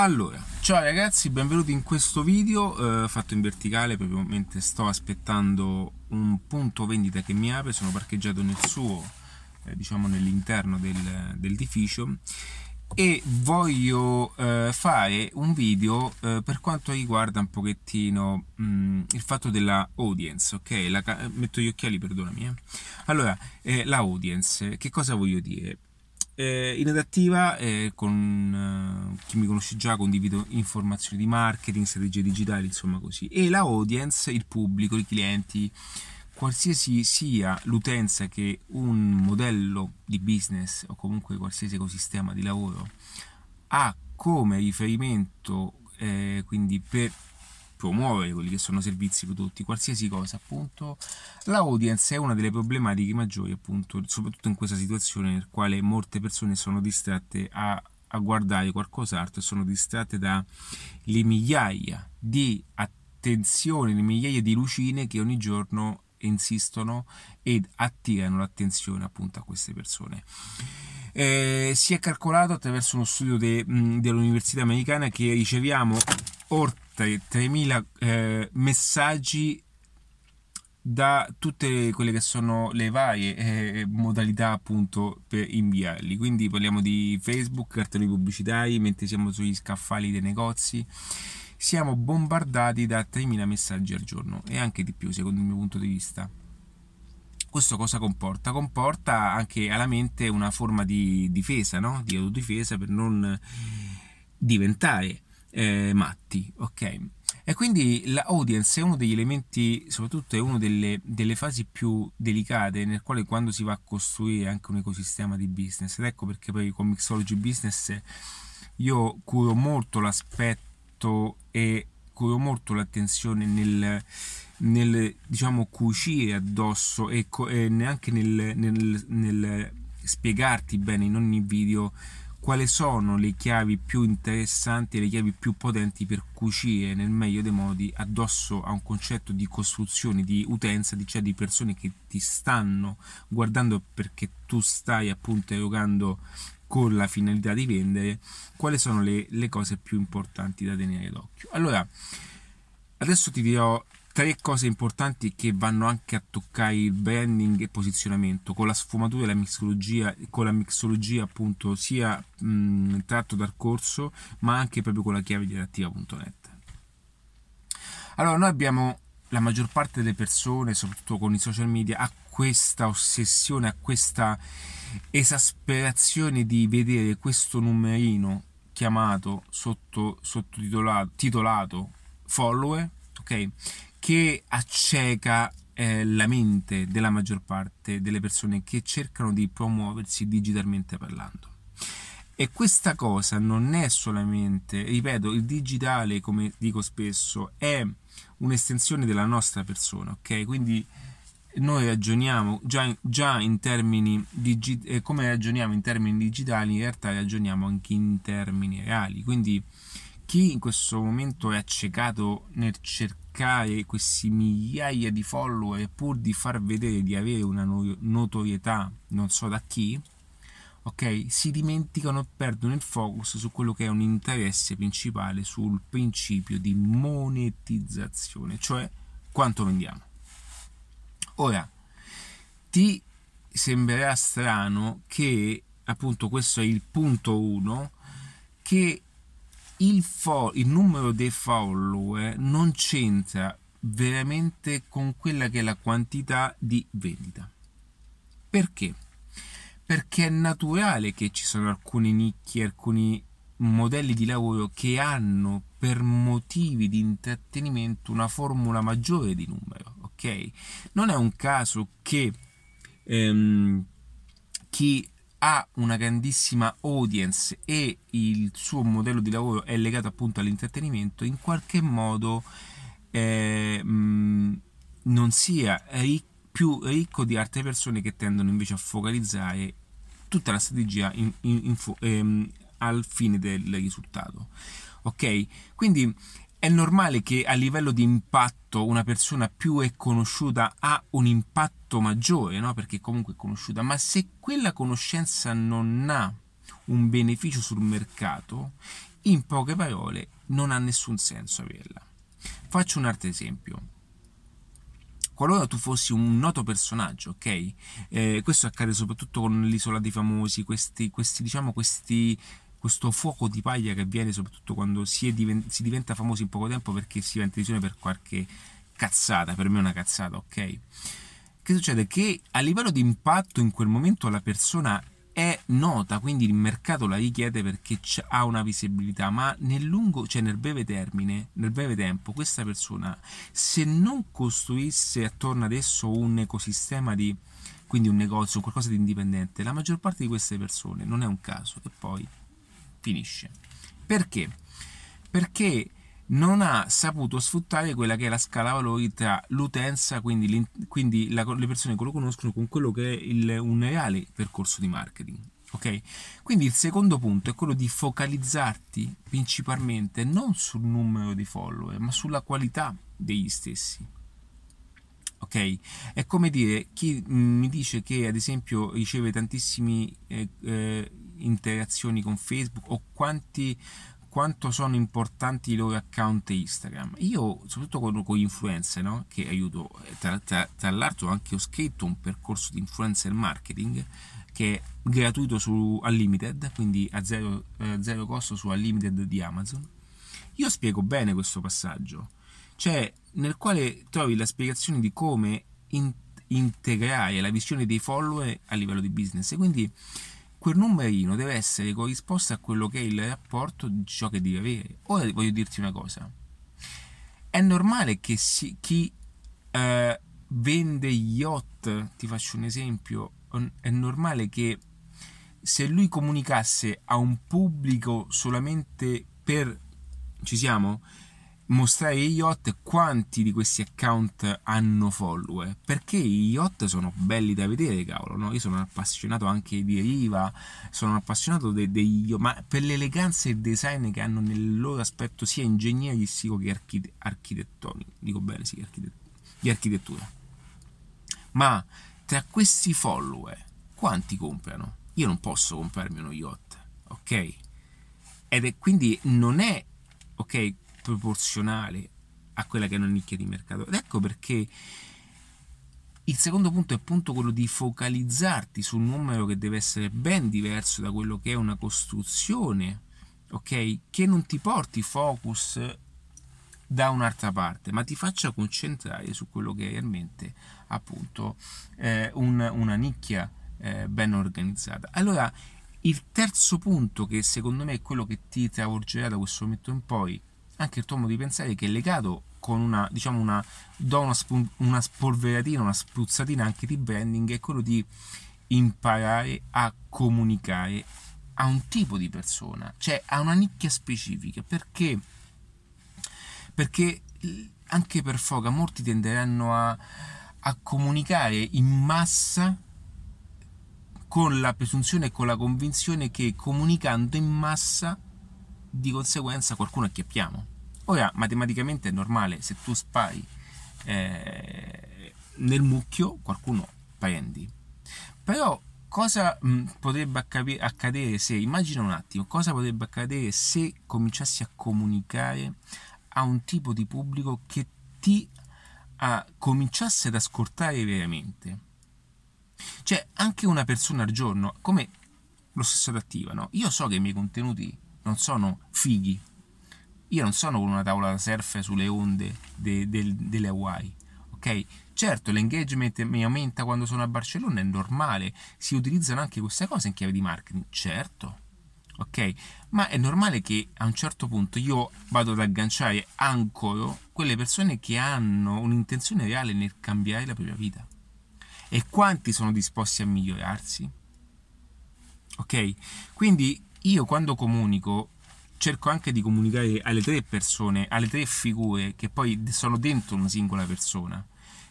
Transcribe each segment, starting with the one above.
Allora, ciao ragazzi, benvenuti in questo video eh, fatto in verticale proprio mentre sto aspettando un punto vendita che mi apre, sono parcheggiato nel suo, eh, diciamo nell'interno del, dell'edificio e voglio eh, fare un video eh, per quanto riguarda un pochettino mh, mm, il fatto della audience, ok? La, metto gli occhiali, perdonami. Eh. Allora, eh, la audience, che cosa voglio dire? Eh, in adattiva, eh, con eh, chi mi conosce già, condivido informazioni di marketing, strategie digitali, insomma così. E la audience, il pubblico, i clienti, qualsiasi sia l'utenza che un modello di business o comunque qualsiasi ecosistema di lavoro ha come riferimento, eh, quindi per promuovere quelli che sono servizi, prodotti, qualsiasi cosa, appunto, l'audience è una delle problematiche maggiori, appunto, soprattutto in questa situazione nel quale molte persone sono distratte a, a guardare qualcos'altro sono distratte dalle migliaia di attenzioni, le migliaia di lucine che ogni giorno insistono ed attirano l'attenzione appunto a queste persone. Eh, si è calcolato attraverso uno studio de, dell'università americana che riceviamo oltre 3.000 eh, messaggi da tutte quelle che sono le varie eh, modalità appunto per inviarli quindi parliamo di facebook cartoni pubblicitari mentre siamo sugli scaffali dei negozi siamo bombardati da 3.000 messaggi al giorno e anche di più secondo il mio punto di vista questo cosa comporta? Comporta anche alla mente una forma di difesa, no? di autodifesa per non diventare eh, matti, ok? E quindi l'audience è uno degli elementi, soprattutto è una delle, delle, fasi più delicate nel quale quando si va a costruire anche un ecosistema di business. Ed ecco perché poi con Mixology Business io curo molto l'aspetto e curo molto l'attenzione nel, nel diciamo cucire addosso e, e neanche nel, nel, nel spiegarti bene in ogni video quali sono le chiavi più interessanti le chiavi più potenti per cucire nel meglio dei modi addosso a un concetto di costruzione, di utenza, di, cioè di persone che ti stanno guardando perché tu stai appunto erogando con la finalità di vendere, quali sono le, le cose più importanti da tenere d'occhio. Allora, adesso ti dirò tre cose importanti che vanno anche a toccare il branding e posizionamento con la sfumatura e la mixologia, con la mixologia appunto sia mh, tratto dal corso ma anche proprio con la chiave di adattiva.net. Allora, noi abbiamo la maggior parte delle persone, soprattutto con i social media, ha questa ossessione, ha questa esasperazione di vedere questo numerino chiamato sotto, sottotitolato titolato follower, ok? Che acceca eh, la mente della maggior parte delle persone che cercano di promuoversi digitalmente parlando. E questa cosa non è solamente, ripeto, il digitale, come dico spesso, è un'estensione della nostra persona, ok? Quindi noi ragioniamo già, già in termini digi- eh, come ragioniamo in termini digitali, in realtà ragioniamo anche in termini reali. Quindi chi in questo momento è accecato nel cercare questi migliaia di follower pur di far vedere di avere una notorietà non so da chi, ok? Si dimenticano e perdono il focus su quello che è un interesse principale, sul principio di monetizzazione, cioè quanto vendiamo. Ora, ti sembrerà strano che appunto questo è il punto 1 che il, fo- il numero dei follower non c'entra veramente con quella che è la quantità di vendita. Perché? Perché è naturale che ci sono alcune nicchie, alcuni modelli di lavoro che hanno per motivi di intrattenimento una formula maggiore di numero, ok? Non è un caso che ehm, chi ha una grandissima audience e il suo modello di lavoro è legato appunto all'intrattenimento, in qualche modo eh, mh, non sia ric- più ricco di altre persone che tendono invece a focalizzare tutta la strategia in, in, in, ehm, al fine del risultato. Ok? Quindi è normale che a livello di impatto una persona più è conosciuta ha un impatto maggiore, no? perché comunque è conosciuta, ma se quella conoscenza non ha un beneficio sul mercato, in poche parole non ha nessun senso averla. Faccio un altro esempio. Qualora tu fossi un noto personaggio, ok? Eh, questo accade soprattutto con l'isola dei famosi, questi, questi diciamo, questi, questo fuoco di paglia che avviene soprattutto quando si, diven- si, diventa famosi in poco tempo perché si va in televisione per qualche cazzata, per me è una cazzata, ok? Che succede? Che a livello di impatto in quel momento la persona è nota, quindi il mercato la richiede perché ha una visibilità, ma nel lungo, cioè nel breve termine, nel breve tempo, questa persona, se non costruisse attorno ad esso un ecosistema di, quindi un negozio, qualcosa di indipendente, la maggior parte di queste persone non è un caso e poi finisce. Perché? Perché non ha saputo sfruttare quella che è la scala valori tra l'utenza, quindi, quindi la, le persone che lo conoscono, con quello che è il, un reale percorso di marketing. Ok? Quindi il secondo punto è quello di focalizzarti principalmente non sul numero di follower, ma sulla qualità degli stessi. Ok? È come dire, chi mi dice che ad esempio riceve tantissime eh, eh, interazioni con Facebook o quanti quanto sono importanti i loro account Instagram. Io, soprattutto con, con gli influencer, no? che aiuto, tra, tra, tra, l'altro anche ho scritto un percorso di influencer marketing che è gratuito su Unlimited, quindi a zero, eh, zero costo su Unlimited di Amazon. Io spiego bene questo passaggio, cioè nel quale trovi la spiegazione di come in, integrare la visione dei follower a livello di business. Quindi quel numerino deve essere corrisposto a quello che è il rapporto di ciò che devi avere. Ora voglio dirti una cosa. È normale che si, chi eh, vende yacht, ti faccio un esempio, è normale che se lui comunicasse a un pubblico solamente per... ci siamo? Mostrare gli yacht quanti di questi account hanno follower perché gli yacht sono belli da vedere cavolo no? io sono appassionato anche di riva sono appassionato degli de ma per l'eleganza e il design che hanno nel loro aspetto sia ingegneristico che archite- architettonico dico bene sì architet- di architettura ma tra questi follower quanti comprano? io non posso comprarmi uno yacht ok? ed è quindi non è ok proporzionale a quella che è una nicchia di mercato. Ed ecco perché il secondo punto è appunto quello di focalizzarti su un numero che deve essere ben diverso da quello che è una costruzione, ok? Che non ti porti focus da un'altra parte, ma ti faccia concentrare su quello che è realmente appunto eh, un, una nicchia eh, ben organizzata. Allora, il terzo punto, che secondo me è quello che ti travolgerà da questo momento in poi, anche il tuo modo di pensare che è legato con una, diciamo una, do una, sp- una spolveratina, una spruzzatina anche di branding, è quello di imparare a comunicare a un tipo di persona, cioè a una nicchia specifica, perché, perché anche per foga molti tenderanno a, a comunicare in massa con la presunzione e con la convinzione che comunicando in massa di conseguenza qualcuno acchiappiamo. Ora, matematicamente è normale, se tu spari eh, nel mucchio, qualcuno prendi. Però cosa mh, potrebbe accadere se, immagina un attimo, cosa potrebbe accadere se cominciassi a comunicare a un tipo di pubblico che ti a, cominciasse ad ascoltare veramente? Cioè, anche una persona al giorno, come lo stesso adattiva, no? Io so che i miei contenuti non sono fighi. Io non sono con una tavola da surf sulle onde de, de, delle Hawaii. Ok? Certo, l'engagement mi aumenta quando sono a Barcellona, è normale. Si utilizzano anche queste cose in chiave di marketing. Certo. Ok? Ma è normale che a un certo punto io vado ad agganciare ancora quelle persone che hanno un'intenzione reale nel cambiare la propria vita. E quanti sono disposti a migliorarsi? Ok? Quindi io quando comunico cerco anche di comunicare alle tre persone, alle tre figure che poi sono dentro una singola persona.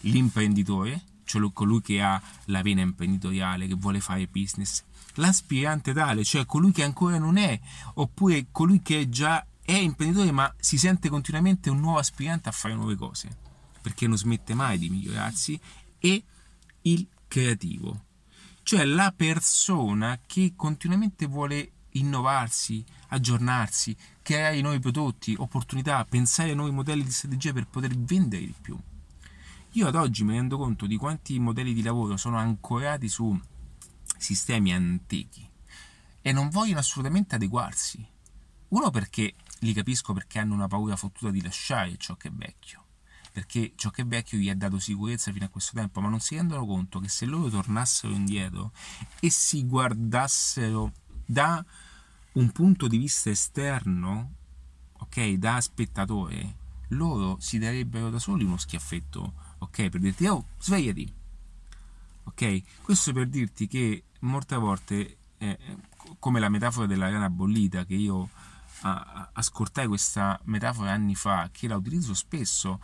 L'imprenditore, cioè colui che ha la vena imprenditoriale, che vuole fare business. L'aspirante tale, cioè colui che ancora non è, oppure colui che già è imprenditore ma si sente continuamente un nuovo aspirante a fare nuove cose, perché non smette mai di migliorarsi, e il creativo, cioè la persona che continuamente vuole innovarsi, aggiornarsi, creare nuovi prodotti, opportunità, pensare a nuovi modelli di strategia per poter vendere di più. Io ad oggi mi rendo conto di quanti modelli di lavoro sono ancorati su sistemi antichi e non vogliono assolutamente adeguarsi. Uno perché li capisco perché hanno una paura fottuta di lasciare ciò che è vecchio perché ciò che è vecchio gli ha dato sicurezza fino a questo tempo, ma non si rendono conto che se loro tornassero indietro e si guardassero da un punto di vista esterno, ok, da spettatore, loro si darebbero da soli uno schiaffetto, ok, per dirti, oh, svegliati, ok? Questo per dirti che molte volte, eh, come la metafora della rana bollita, che io ascoltai questa metafora anni fa, che la utilizzo spesso,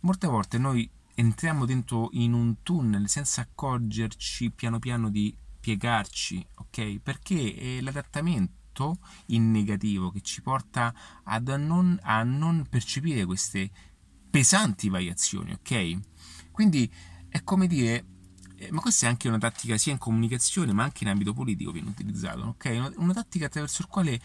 molte volte noi entriamo dentro in un tunnel senza accorgerci piano piano di piegarci, ok? Perché è l'adattamento in negativo che ci porta ad non, a non percepire queste pesanti variazioni, ok? Quindi è come dire, eh, ma questa è anche una tattica sia in comunicazione ma anche in ambito politico viene utilizzata, ok? Una, una tattica attraverso la quale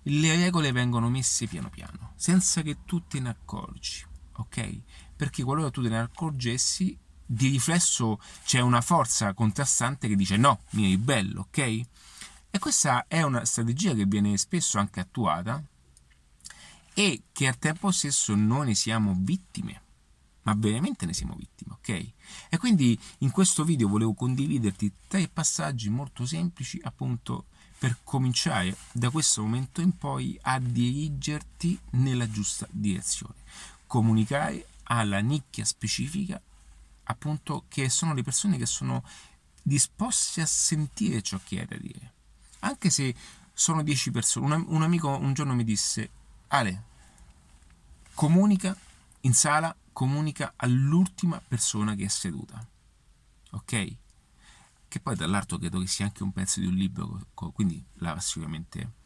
le regole vengono messe piano piano, senza che tu te ne accorgi, ok? Perché qualora tu te ne accorgessi, di riflesso c'è una forza contrastante che dice no, mi ribello, ok? E questa è una strategia che viene spesso anche attuata e che al tempo stesso noi ne siamo vittime, ma veramente ne siamo vittime, ok? E quindi in questo video volevo condividerti tre passaggi molto semplici appunto per cominciare da questo momento in poi a dirigerti nella giusta direzione. Comunicare alla nicchia specifica appunto che sono le persone che sono disposte a sentire ciò che hai da dire. Anche se sono 10 persone. Un, un amico un giorno mi disse, Ale, comunica in sala, comunica all'ultima persona che è seduta. Ok? Che poi dall'altro credo che sia anche un pezzo di un libro, quindi là sicuramente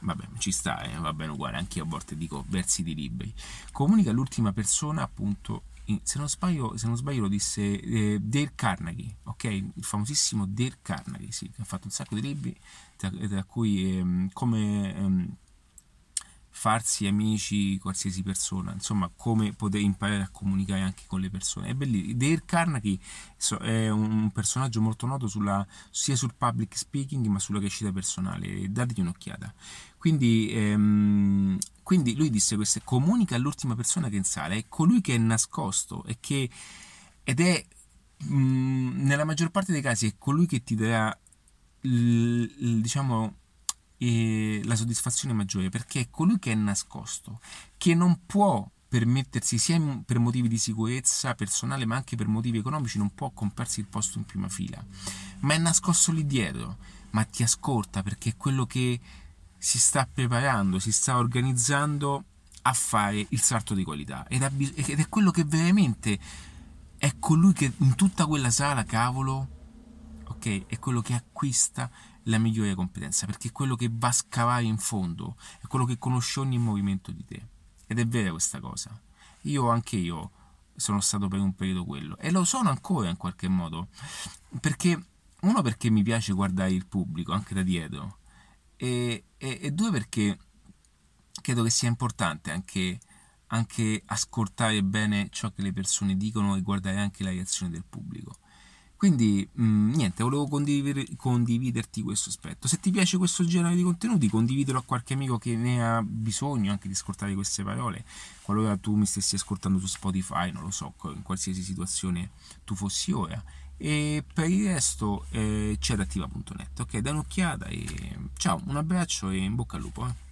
vabbè, ci sta, eh, va bene uguale, anche io a volte dico versi di libri. Comunica all'ultima persona appunto se non sbaglio, se non sbaglio lo disse eh, Dale Carnegie, ok? Il famosissimo Dale Carnegie, sì, che ha fatto un sacco di libri, tra, tra cui ehm, come ehm, farsi amici qualsiasi persona, insomma, come poter imparare a comunicare anche con le persone. È bellissimo. Dale Carnegie è un personaggio molto noto sulla, sia sul public speaking ma sulla crescita personale, dategli un'occhiata. Quindi, ehm, quindi lui disse questo, comunica all'ultima persona che è in sala, è colui che è nascosto e che, ed è mh, mm, nella maggior parte dei casi è colui che ti darà l, l, diciamo la soddisfazione maggiore perché è colui che è nascosto, che non può permettersi sia per motivi di sicurezza personale ma anche per motivi economici non può comprarsi il posto in prima fila. Ma è nascosto lì dietro ma ti ascolta perché è quello che si sta preparando, si sta organizzando a fare il salto di qualità. Ed, è quello che veramente è colui che in tutta quella sala, cavolo, ok, è quello che acquista la migliore competenza perché è quello che va a scavare in fondo, è quello che conosce ogni movimento di te. Ed è vera questa cosa. Io anche io sono stato per un periodo quello e lo sono ancora in qualche modo perché uno perché mi piace guardare il pubblico anche da dietro e, e, e due perché credo che sia importante anche, anche ascoltare bene ciò che le persone dicono e guardare anche la reazione del pubblico. Quindi mh, mm, niente, volevo condivider- condividerti questo aspetto. Se ti piace questo genere di contenuti, condividilo a qualche amico che ne ha bisogno anche di ascoltare queste parole. Qualora tu mi stessi ascoltando su Spotify, non lo so, in qualsiasi situazione tu fossi ora e per il resto eh, c'è adattiva.net ok dai un'occhiata e ciao un abbraccio e in bocca al lupo eh.